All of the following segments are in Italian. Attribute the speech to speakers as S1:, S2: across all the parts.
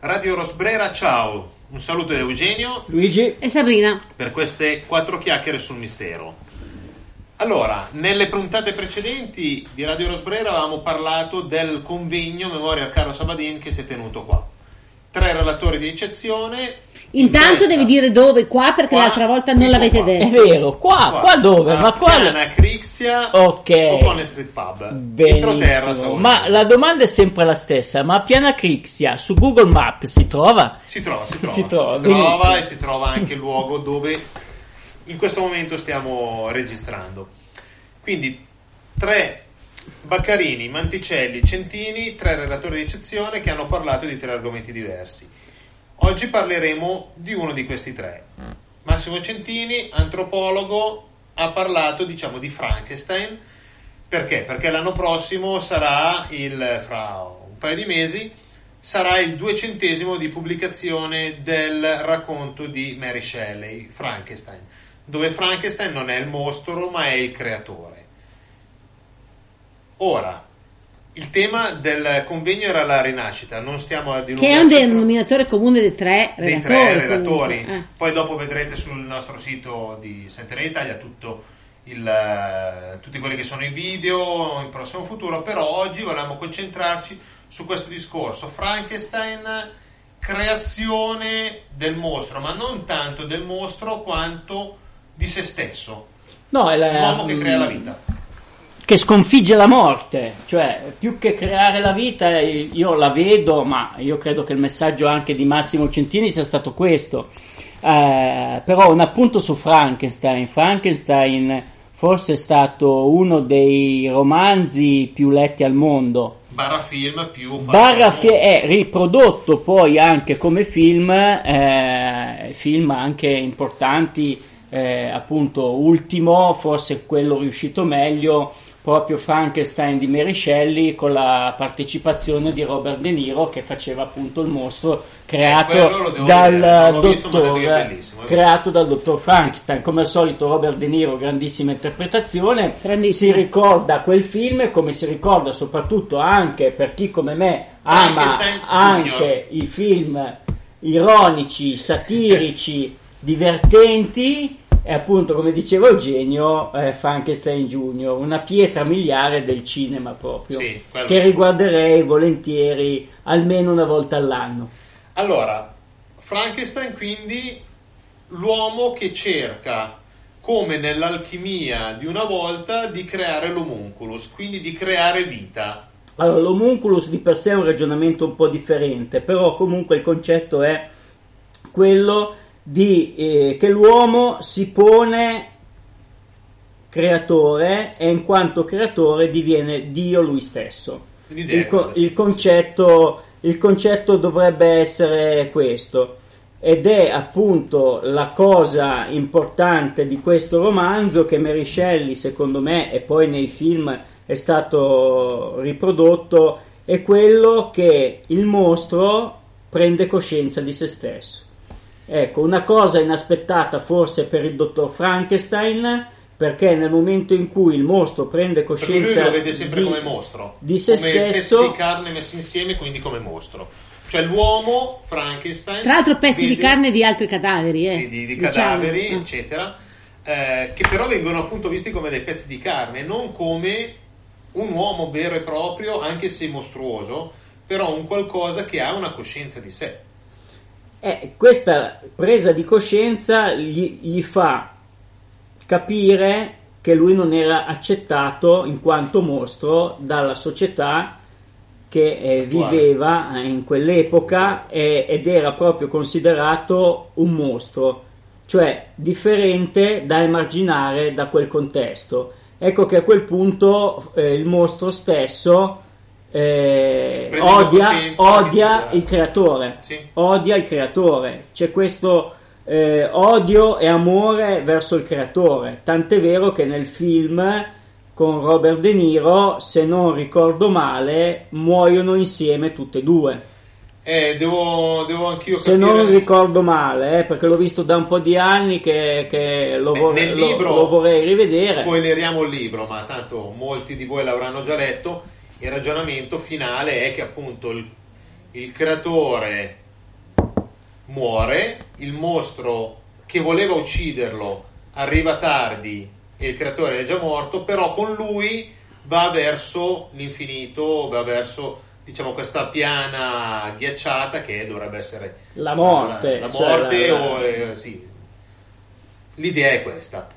S1: Radio Rosbrera, ciao. Un saluto da Eugenio
S2: Luigi,
S3: E Sabrina?
S1: per queste quattro chiacchiere sul mistero. Allora, nelle puntate precedenti di Radio Rosbrera avevamo parlato del convegno Memoria al Carlo Sabadin che si è tenuto qua. Tre relatori di eccezione. in
S3: Intanto
S1: testa-
S3: devi dire dove, qua, perché
S1: Qua,
S3: l'altra volta non l'avete
S1: qua.
S2: è
S3: detto.
S2: vero, qua, qua, dove?
S1: A
S2: Ma qua...
S1: Piana, Crixia
S2: Ok.
S1: o Conne Street Pub? Entroterra,
S2: Benissimo.
S1: Savoia.
S2: Ma la domanda è sempre la stessa, ma Piana Crixia su Google Maps si trova?
S1: Si trova, si trova.
S2: Si trova,
S1: Si trova e si trova anche il luogo dove in questo momento stiamo registrando. Quindi tre Baccarini, Manticelli, Centini, tre relatori di eccezione che hanno parlato di tre argomenti diversi. Oggi parleremo di uno di questi tre. Massimo Centini, antropologo, ha parlato diciamo di Frankenstein. Perché? Perché l'anno prossimo sarà il, fra un paio di mesi, sarà il duecentesimo di pubblicazione del racconto di Mary Shelley, Frankenstein, dove Frankenstein non è il mostro ma è il creatore. Ora, il tema del convegno era la rinascita, non stiamo a
S3: Che è un denominatore comune dei tre relatori.
S1: dei tre relatori.
S3: Eh.
S1: Poi dopo vedrete sul nostro sito di Centenary Italia tutto il, eh, tutti quelli che sono i video in prossimo futuro, però oggi volevamo concentrarci su questo discorso. Frankenstein, creazione del mostro, ma non tanto del mostro quanto di se stesso,
S2: No, è la-
S1: l'uomo che crea la vita.
S2: Che sconfigge la morte, cioè più che creare la vita eh, io la vedo, ma io credo che il messaggio anche di Massimo Centini sia stato questo. Eh, però un appunto su Frankenstein. Frankenstein forse è stato uno dei romanzi più letti al mondo.
S1: Barra film più
S2: Barra fi- è riprodotto poi anche come film, eh, film anche importanti, eh, appunto ultimo, forse quello riuscito meglio, proprio Frankenstein di Mary Shelley con la partecipazione di Robert De Niro che faceva appunto il mostro creato
S1: Eh,
S2: dal
S1: visto,
S2: dottor
S1: bellissimo, è
S2: creato dal dottor Frankenstein. Come al solito Robert De Niro grandissima interpretazione. Si ricorda quel film come si ricorda soprattutto anche per chi come me ama anche i film ironici, satirici, divertenti e appunto come diceva Eugenio eh, Frankenstein Junior, una pietra miliare del cinema proprio
S1: Sì,
S2: che riguarderei volentieri almeno una volta all'anno.
S1: Allora, Frankenstein quindi l'uomo che cerca, come nell'alchimia di una volta, di creare l'homunculus, quindi di creare vita.
S2: Allora, l'homunculus di per sé è un ragionamento un po' differente, però comunque il concetto è quello di eh, che l'uomo si pone creatore e in quanto creatore diviene Dio lui stesso. Il, co- il concetto, il concetto dovrebbe essere questo. Ed è appunto la cosa importante di questo romanzo che Mary Shelley secondo me e poi nei film è stato riprodotto è quello che il mostro prende coscienza di se stesso ecco una cosa inaspettata forse per il dottor Frankenstein perché nel momento in cui il mostro prende
S1: Perché
S2: coscienza
S1: lui lo vede sempre
S2: di-
S1: come mostro,
S2: di se
S1: come
S2: stesso
S1: pezzi di carne messi insieme, quindi come mostro. Cioè l'uomo, Frankenstein...
S3: Tra l'altro pezzi di
S1: vede-
S3: carne di altri cadaveri, eh.
S1: sì, di, di
S3: diciamo.
S1: cadaveri,
S3: Eh.
S1: eccetera, eh, che però vengono appunto visti come dei pezzi di carne, non come un uomo vero e proprio, anche se mostruoso, però un qualcosa che ha una coscienza di sé.
S2: Eh, questa presa di coscienza gli, gli fa capire che lui non era accettato in quanto mostro dalla società che eh, viveva eh, in quell'epoca e- ed era proprio considerato un mostro, cioè differente da emarginare da quel contesto. Ecco che a quel punto eh, il mostro stesso eh, odia, odia il creatore,
S1: Sì.
S2: odia il creatore, c'è questo eh, odio e amore verso il creatore, tant'è vero che nel film con Robert De Niro, se non ricordo male, muoiono insieme tutte e due.
S1: Eh, devo, devo anch'io
S2: Se
S1: capire...
S2: non ricordo male, eh, perché l'ho visto da un po' di anni che, che lo,
S1: Beh,
S2: vorrei,
S1: nel
S2: lo-
S1: libro
S2: lo vorrei rivedere.
S1: Spoileriamo il libro, ma tanto molti di voi l'avranno già letto. Il ragionamento finale è che appunto il, il creatore muore, il mostro che voleva ucciderlo arriva tardi e il creatore è già morto, però con lui va verso l'infinito, va verso diciamo questa piana ghiacciata che dovrebbe essere
S2: la morte,
S1: la, la morte
S2: cioè,
S1: o eh, sì. l'idea è questa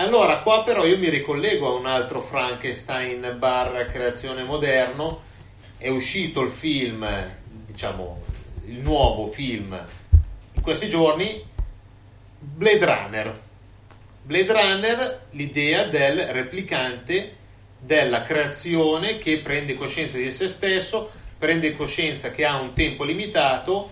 S1: allora qua però io mi ricollego a un altro Frankenstein bar creazione moderno. È uscito il film diciamo il nuovo film in questi giorni Blade Runner. Blade Runner l'idea del replicante della creazione che prende coscienza di se stesso, prende coscienza che ha un tempo limitato,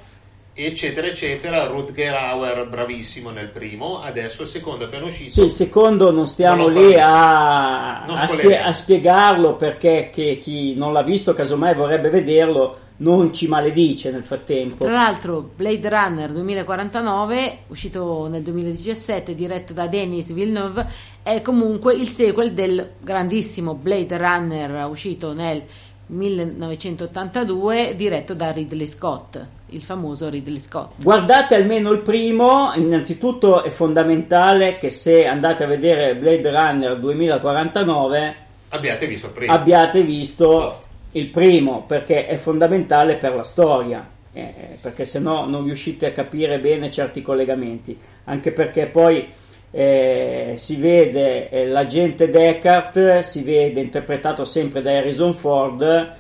S1: eccetera, eccetera. Rutger Hauer bravissimo nel primo, adesso il secondo è appena uscito.
S2: Sì, il secondo non stiamo
S1: Non
S2: lì a,
S1: Non
S2: a spie- a spiegarlo perché che chi non l'ha visto, casomai vorrebbe vederlo, non ci maledice nel frattempo.
S3: Tra l'altro, Blade Runner 2049, uscito nel 2017, diretto da Denis Villeneuve, è comunque il sequel del grandissimo Blade Runner uscito nel 1982, diretto da Ridley Scott, il famoso Ridley Scott.
S2: Guardate almeno il primo, innanzitutto è fondamentale che se andate a vedere Blade Runner 2049
S1: Abbiate visto il primo.
S2: abbiate visto
S1: Forza.
S2: il primo perché è fondamentale per la storia eh, perché se no non riuscite a capire bene certi collegamenti anche perché poi eh, si vede eh, l'agente Deckard si vede interpretato sempre da Harrison Ford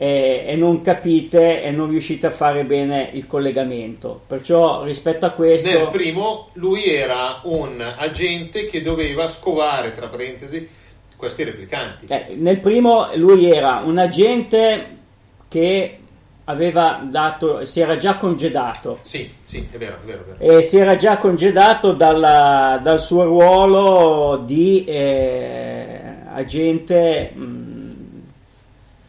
S2: eh, e non capite e non riuscite a fare bene il collegamento perciò rispetto a questo
S1: Nel primo lui era un agente che doveva scovare, tra parentesi, questi replicanti.
S2: Eh, nel primo lui era un agente che aveva dato, si era già congedato
S1: Sì, sì, è vero, è vero, è vero.
S2: e si era già congedato dalla- dal suo ruolo di eh, agente mh,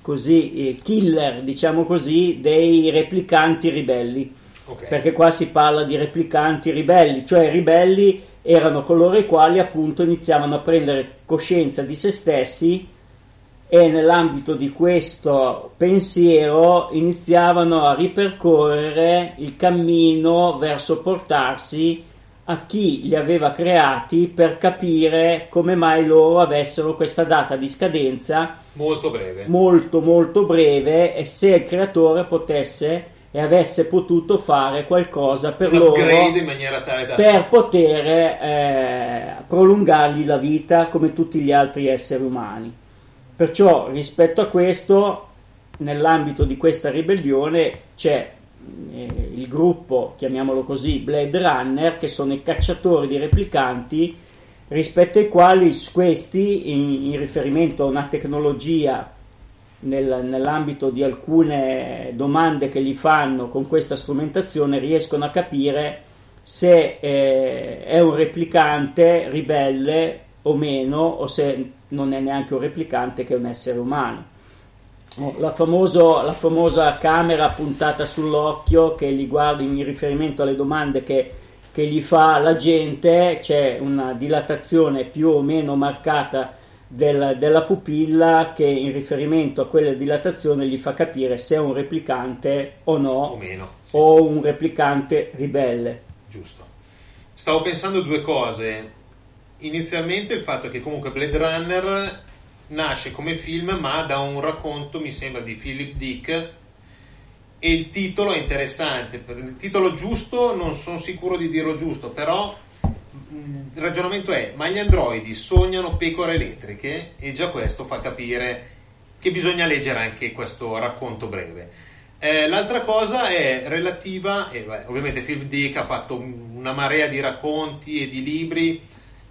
S2: così eh, killer, diciamo così, dei replicanti ribelli.
S1: Ok.
S2: Perché qua si parla di replicanti ribelli, cioè ribelli erano coloro i quali appunto iniziavano a prendere coscienza di se stessi e nell'ambito di questo pensiero iniziavano a ripercorrere il cammino verso portarsi a chi li aveva creati per capire come mai loro avessero questa data di scadenza
S1: Molto breve.
S2: molto molto breve e se il creatore potesse e avesse potuto fare qualcosa per loro
S1: da...
S2: per poter eh, prolungargli la vita come tutti gli altri esseri umani. Perciò rispetto a questo, nell'ambito di questa ribellione c'è eh, gruppo, chiamiamolo così, Blade Runner, che sono i cacciatori di replicanti rispetto ai quali questi, in, in riferimento a una tecnologia nel- nell'ambito di alcune domande che gli fanno con questa strumentazione, riescono a capire se eh, è un replicante ribelle o meno, o se non è neanche un replicante che è un essere umano. La, famoso- la famosa camera puntata sull'occhio che gli guarda in riferimento alle domande che, che gli fa la gente, c'è una dilatazione più o meno marcata del- della pupilla che in riferimento a quella dilatazione gli fa capire se è un replicante o no,
S1: O meno. sì.
S2: o un replicante ribelle.
S1: Giusto. Stavo pensando due cose. Inizialmente il fatto che comunque Blade Runner nasce come film ma da un racconto, mi sembra, di Philip Dick e il titolo è interessante. Il titolo giusto non sono sicuro di dirlo giusto, però mh, il ragionamento è ma gli androidi sognano pecore elettriche e già questo fa capire che bisogna leggere anche questo racconto breve. Eh, l'altra cosa è relativa, e beh, ovviamente Philip Dick ha fatto un- una marea di racconti e di libri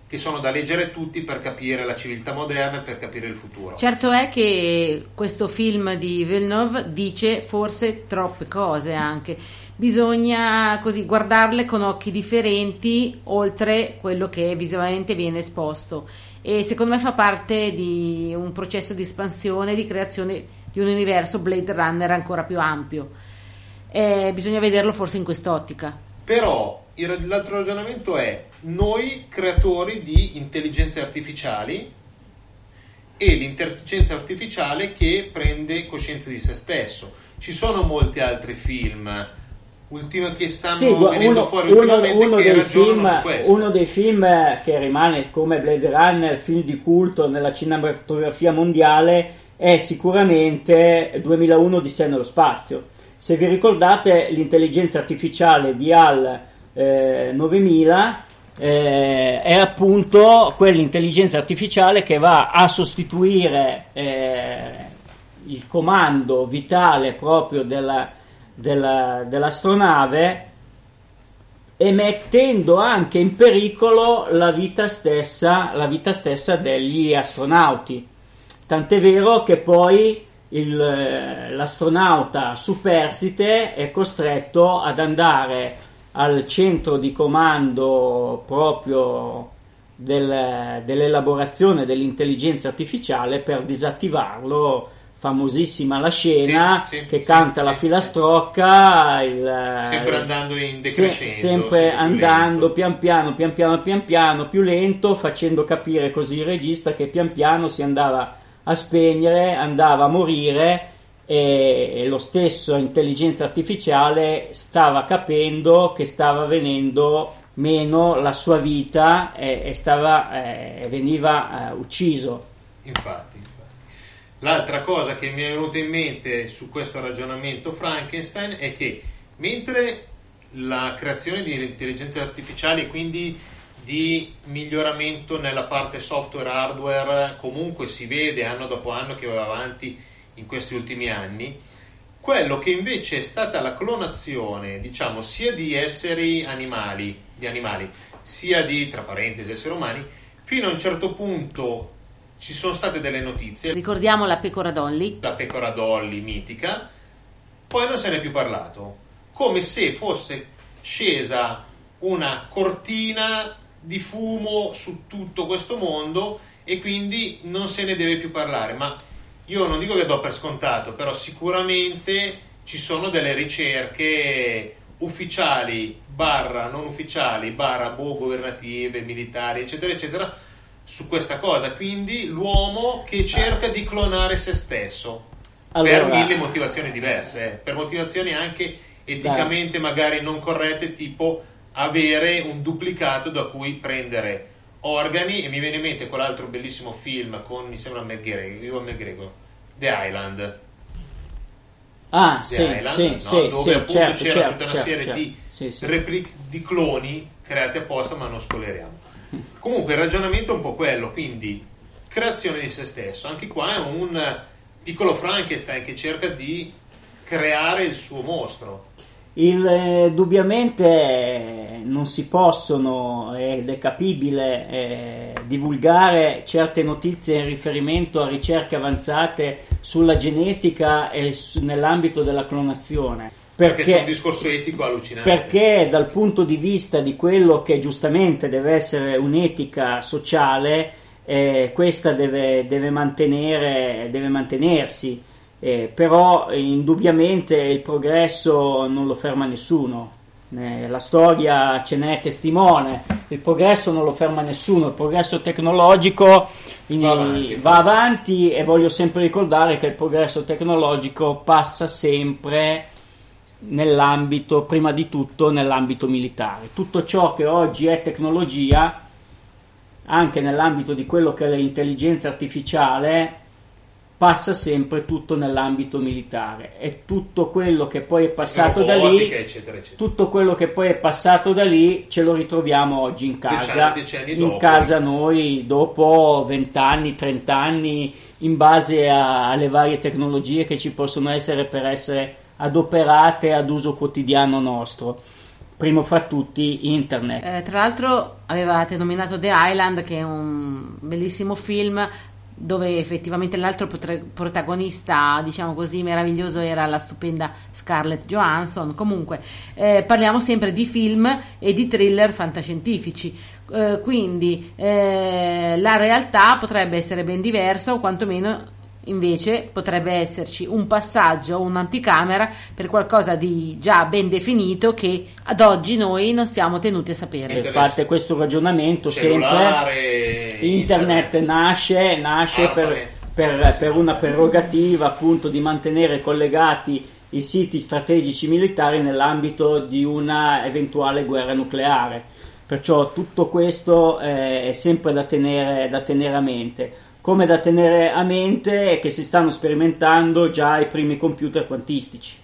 S1: che sono da leggere tutti per capire la civiltà moderna e per capire il futuro.
S3: Certo è che questo film di Villeneuve dice forse troppe cose anche. Bisogna così guardarle con occhi differenti oltre quello che visivamente viene esposto e secondo me fa parte di un processo di espansione, di creazione di un universo Blade Runner ancora più ampio. Eh, bisogna vederlo forse in quest'ottica.
S1: Però l'altro ragionamento è noi creatori di intelligenze artificiali e l'intelligenza artificiale che prende coscienza di se stesso. Ci sono molti altri film, ultimo che stanno
S2: Sì,
S1: venendo
S2: uno,
S1: fuori
S2: uno-
S1: ultimamente
S2: uno
S1: che
S2: dei
S1: ragionano
S2: film, uno dei film che rimane come Blade Runner, film di culto nella cinematografia mondiale, è sicuramente 2001 di sé nello spazio. Se vi ricordate, l'intelligenza artificiale di HAL eh, 9000 eh, è appunto quell'intelligenza artificiale che va a sostituire eh, il comando vitale proprio della- della- dell'astronave e mettendo anche in pericolo la vita stessa, la vita stessa degli astronauti. Tant'è vero che poi il, l'astronauta superstite è costretto ad andare al centro di comando proprio del- dell'elaborazione dell'intelligenza artificiale per disattivarlo. Famosissima la scena
S1: Sì, sì,
S2: che
S1: sì,
S2: canta la filastrocca, il-
S1: Sempre andando in
S2: se-
S1: decrescendo.
S2: sempre
S1: più
S2: andando pian piano, pian piano, pian piano, più lento, facendo capire così il regista che pian piano si andava a spegnere, andava a morire e, lo stesso intelligenza artificiale stava capendo che stava venendo meno la sua vita e, e stava, eh, veniva eh, ucciso.
S1: Infatti. L'altra cosa che mi è venuta in mente su questo ragionamento Frankenstein è che mentre la creazione di intelligenze artificiali, quindi di miglioramento nella parte software hardware, comunque si vede anno dopo anno che va avanti in questi ultimi anni, quello che invece è stata la clonazione, diciamo, sia di esseri animali, di animali, sia di, tra parentesi, esseri umani, fino a un certo punto ci sono state delle notizie,
S3: Ricordiamo la pecora Dolly.
S1: la pecora Dolly mitica, poi non se ne è più parlato, come se fosse scesa una cortina di fumo su tutto questo mondo e quindi non se ne deve più parlare, ma io non dico che do per scontato, però sicuramente ci sono delle ricerche ufficiali, barra non ufficiali, barra boh, governative, militari, eccetera, eccetera, su questa cosa. Quindi l'uomo che cerca di clonare se stesso. Per
S2: Allora-
S1: mille motivazioni diverse, eh, per motivazioni anche eticamente magari non corrette, tipo avere un duplicato da cui prendere organi. E mi viene in mente quell'altro bellissimo film con mi sembra McGregor, Ewan McGregor, The Island.
S2: Ah,
S1: The
S2: sì,
S1: Island,
S2: sì,
S1: no?
S2: sì,
S1: dove
S2: sì,
S1: appunto
S2: certo,
S1: c'era
S2: certo,
S1: tutta una
S2: certo,
S1: serie
S2: certo.
S1: di repli- di cloni creati apposta, ma non spoileriamo. Comunque il ragionamento è un po' quello, quindi creazione di se stesso. Anche qua è un piccolo Frankenstein che cerca di creare il suo mostro.
S2: Il, eh, indubbiamente eh, non si possono, ed è capibile, eh, divulgare certe notizie in riferimento a ricerche avanzate sulla genetica e su- nell'ambito della clonazione.
S1: Perché, c'è un discorso etico allucinante.
S2: perché dal punto di vista di quello che giustamente deve essere un'etica sociale, eh, questa deve, deve mantenere, deve mantenersi. Eh, però indubbiamente il progresso non lo ferma nessuno. Eh, la storia ce n'è testimone, il progresso non lo ferma nessuno, il progresso tecnologico
S1: Va avanti.
S2: va avanti e voglio sempre ricordare che il progresso tecnologico passa sempre nell'ambito, prima di tutto nell'ambito militare. Tutto ciò che oggi è tecnologia, anche nell'ambito di quello che è l'intelligenza artificiale, passa sempre tutto nell'ambito militare e tutto quello che poi è passato da lì
S1: eccetera, eccetera.
S2: tutto quello che poi è passato da lì ce lo ritroviamo oggi in casa,
S1: dieci anni
S2: in casa noi dopo 20 anni, 30 anni, in base a- alle varie tecnologie che ci possono essere per essere adoperate ad uso quotidiano nostro. Primo fra tutti internet.
S3: Eh, tra l'altro avevate nominato The Island, che è un bellissimo film dove effettivamente l'altro potre- protagonista, diciamo così, meraviglioso era la stupenda Scarlett Johansson. Comunque, eh, parliamo sempre di film e di thriller fantascientifici. Eh, quindi eh, la realtà potrebbe essere ben diversa o quantomeno invece potrebbe esserci un passaggio, un'anticamera per qualcosa di già ben definito che ad oggi noi non siamo tenuti a sapere.
S2: E fate questo ragionamento
S1: Cellulare,
S2: sempre internet, nasce, nasce per,
S1: Internet.
S2: per- per una prerogativa appunto di mantenere collegati i siti strategici militari nell'ambito di una eventuale guerra nucleare. Perciò tutto questo eh, è sempre da tenere, da tenere a mente. Come da tenere a mente è che si stanno sperimentando già i primi computer quantistici.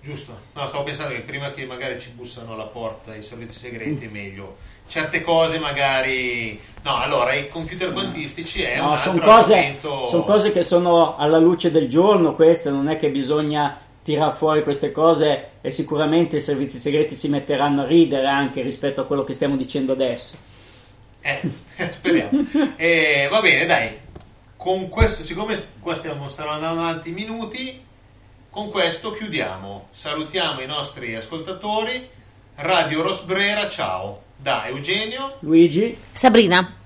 S1: Giusto, no, stavo pensando che prima che magari ci bussano alla porta i servizi segreti, è meglio. Certe cose magari no allora i computer quantistici è
S2: no,
S1: un
S2: sono
S1: altro
S2: cose,
S1: argomento.
S2: son cose che sono alla luce del giorno queste non è che bisogna tirare fuori queste cose e sicuramente i servizi segreti si metteranno a ridere anche rispetto a quello che stiamo dicendo adesso.
S1: Eh, speriamo. Eh, va bene dai con questo siccome qua stiamo, stiamo andando avanti minuti con questo chiudiamo. Salutiamo i nostri ascoltatori. Radio Rosbrera ciao. Da Eugenio,
S2: Luigi,
S3: Sabrina.